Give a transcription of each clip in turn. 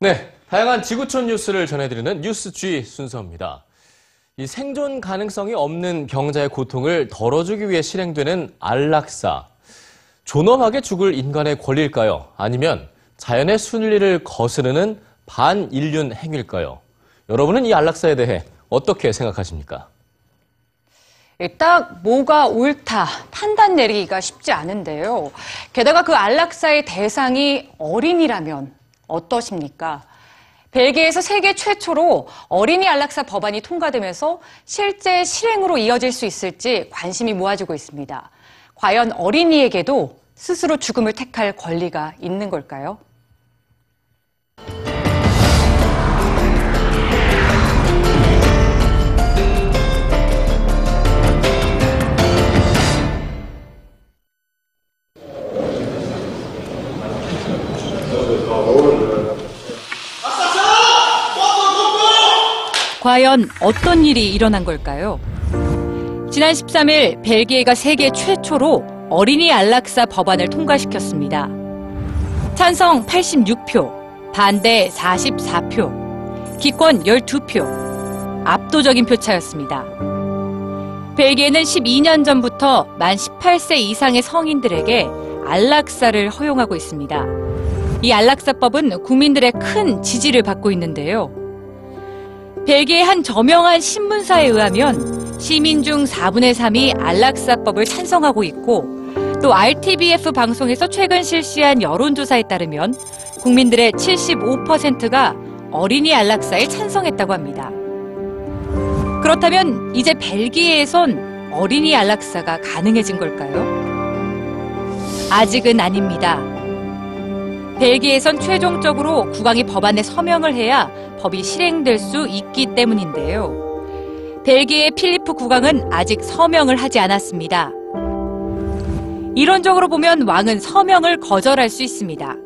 네, 다양한 지구촌 뉴스를 전해드리는 뉴스 G 순서입니다. 이 생존 가능성이 없는 병자의 고통을 덜어주기 위해 실행되는 안락사. 존엄하게 죽을 인간의 권리일까요? 아니면 자연의 순리를 거스르는 반인륜 행위일까요? 여러분은 이 안락사에 대해 어떻게 생각하십니까? 예, 딱 뭐가 옳다 판단 내리기가 쉽지 않은데요. 게다가 그 안락사의 대상이 어린이라면 어떠십니까? 벨기에에서 세계 최초로 어린이 안락사 법안이 통과되면서 실제 실행으로 이어질 수 있을지 관심이 모아지고 있습니다. 과연 어린이에게도 스스로 죽음을 택할 권리가 있는 걸까요? 과연 어떤 일이 일어난 걸까요? 지난 13일 벨기에가 세계 최초로 어린이 안락사 법안을 통과시켰습니다. 찬성 86표, 반대 44표, 기권 12표, 압도적인 표차였습니다. 벨기에는 12년 전부터 만 18세 이상의 성인들에게 안락사를 허용하고 있습니다. 이 안락사법은 국민들의 큰 지지를 받고 있는데요. 벨기에 한 저명한 신문사에 의하면 시민 중 4분의 3이 안락사법을 찬성하고 있고 또 RTBF 방송에서 최근 실시한 여론조사에 따르면 국민들의 75%가 어린이 안락사에 찬성했다고 합니다. 그렇다면 이제 벨기에에선 어린이 안락사가 가능해진 걸까요? 아직은 아닙니다. 벨기에선 최종적으로 국왕이 법안에 서명을 해야 법이 실행될 수 있기 때문인데요. 벨기에 필리프 국왕은 아직 서명을 하지 않았습니다. 이론적으로 보면 왕은 서명을 거절할 수 있습니다.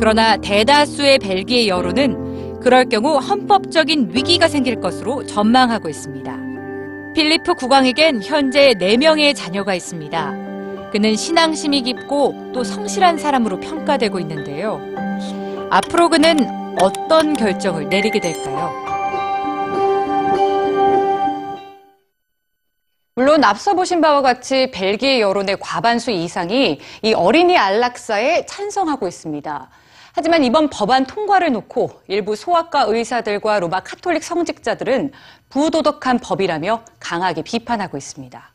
그러나 대다수의 벨기에 여론은 그럴 경우 헌법적인 위기가 생길 것으로 전망하고 있습니다. 필리프 국왕에겐 현재 4명의 자녀가 있습니다. 그는 신앙심이 깊고 또 성실한 사람으로 평가되고 있는데요. 앞으로 그는 어떤 결정을 내리게 될까요? 물론 앞서 보신 바와 같이 벨기에 여론의 과반수 이상이 이 어린이 안락사에 찬성하고 있습니다. 하지만 이번 법안 통과를 놓고 일부 소아과 의사들과 로마 카톨릭 성직자들은 부도덕한 법이라며 강하게 비판하고 있습니다.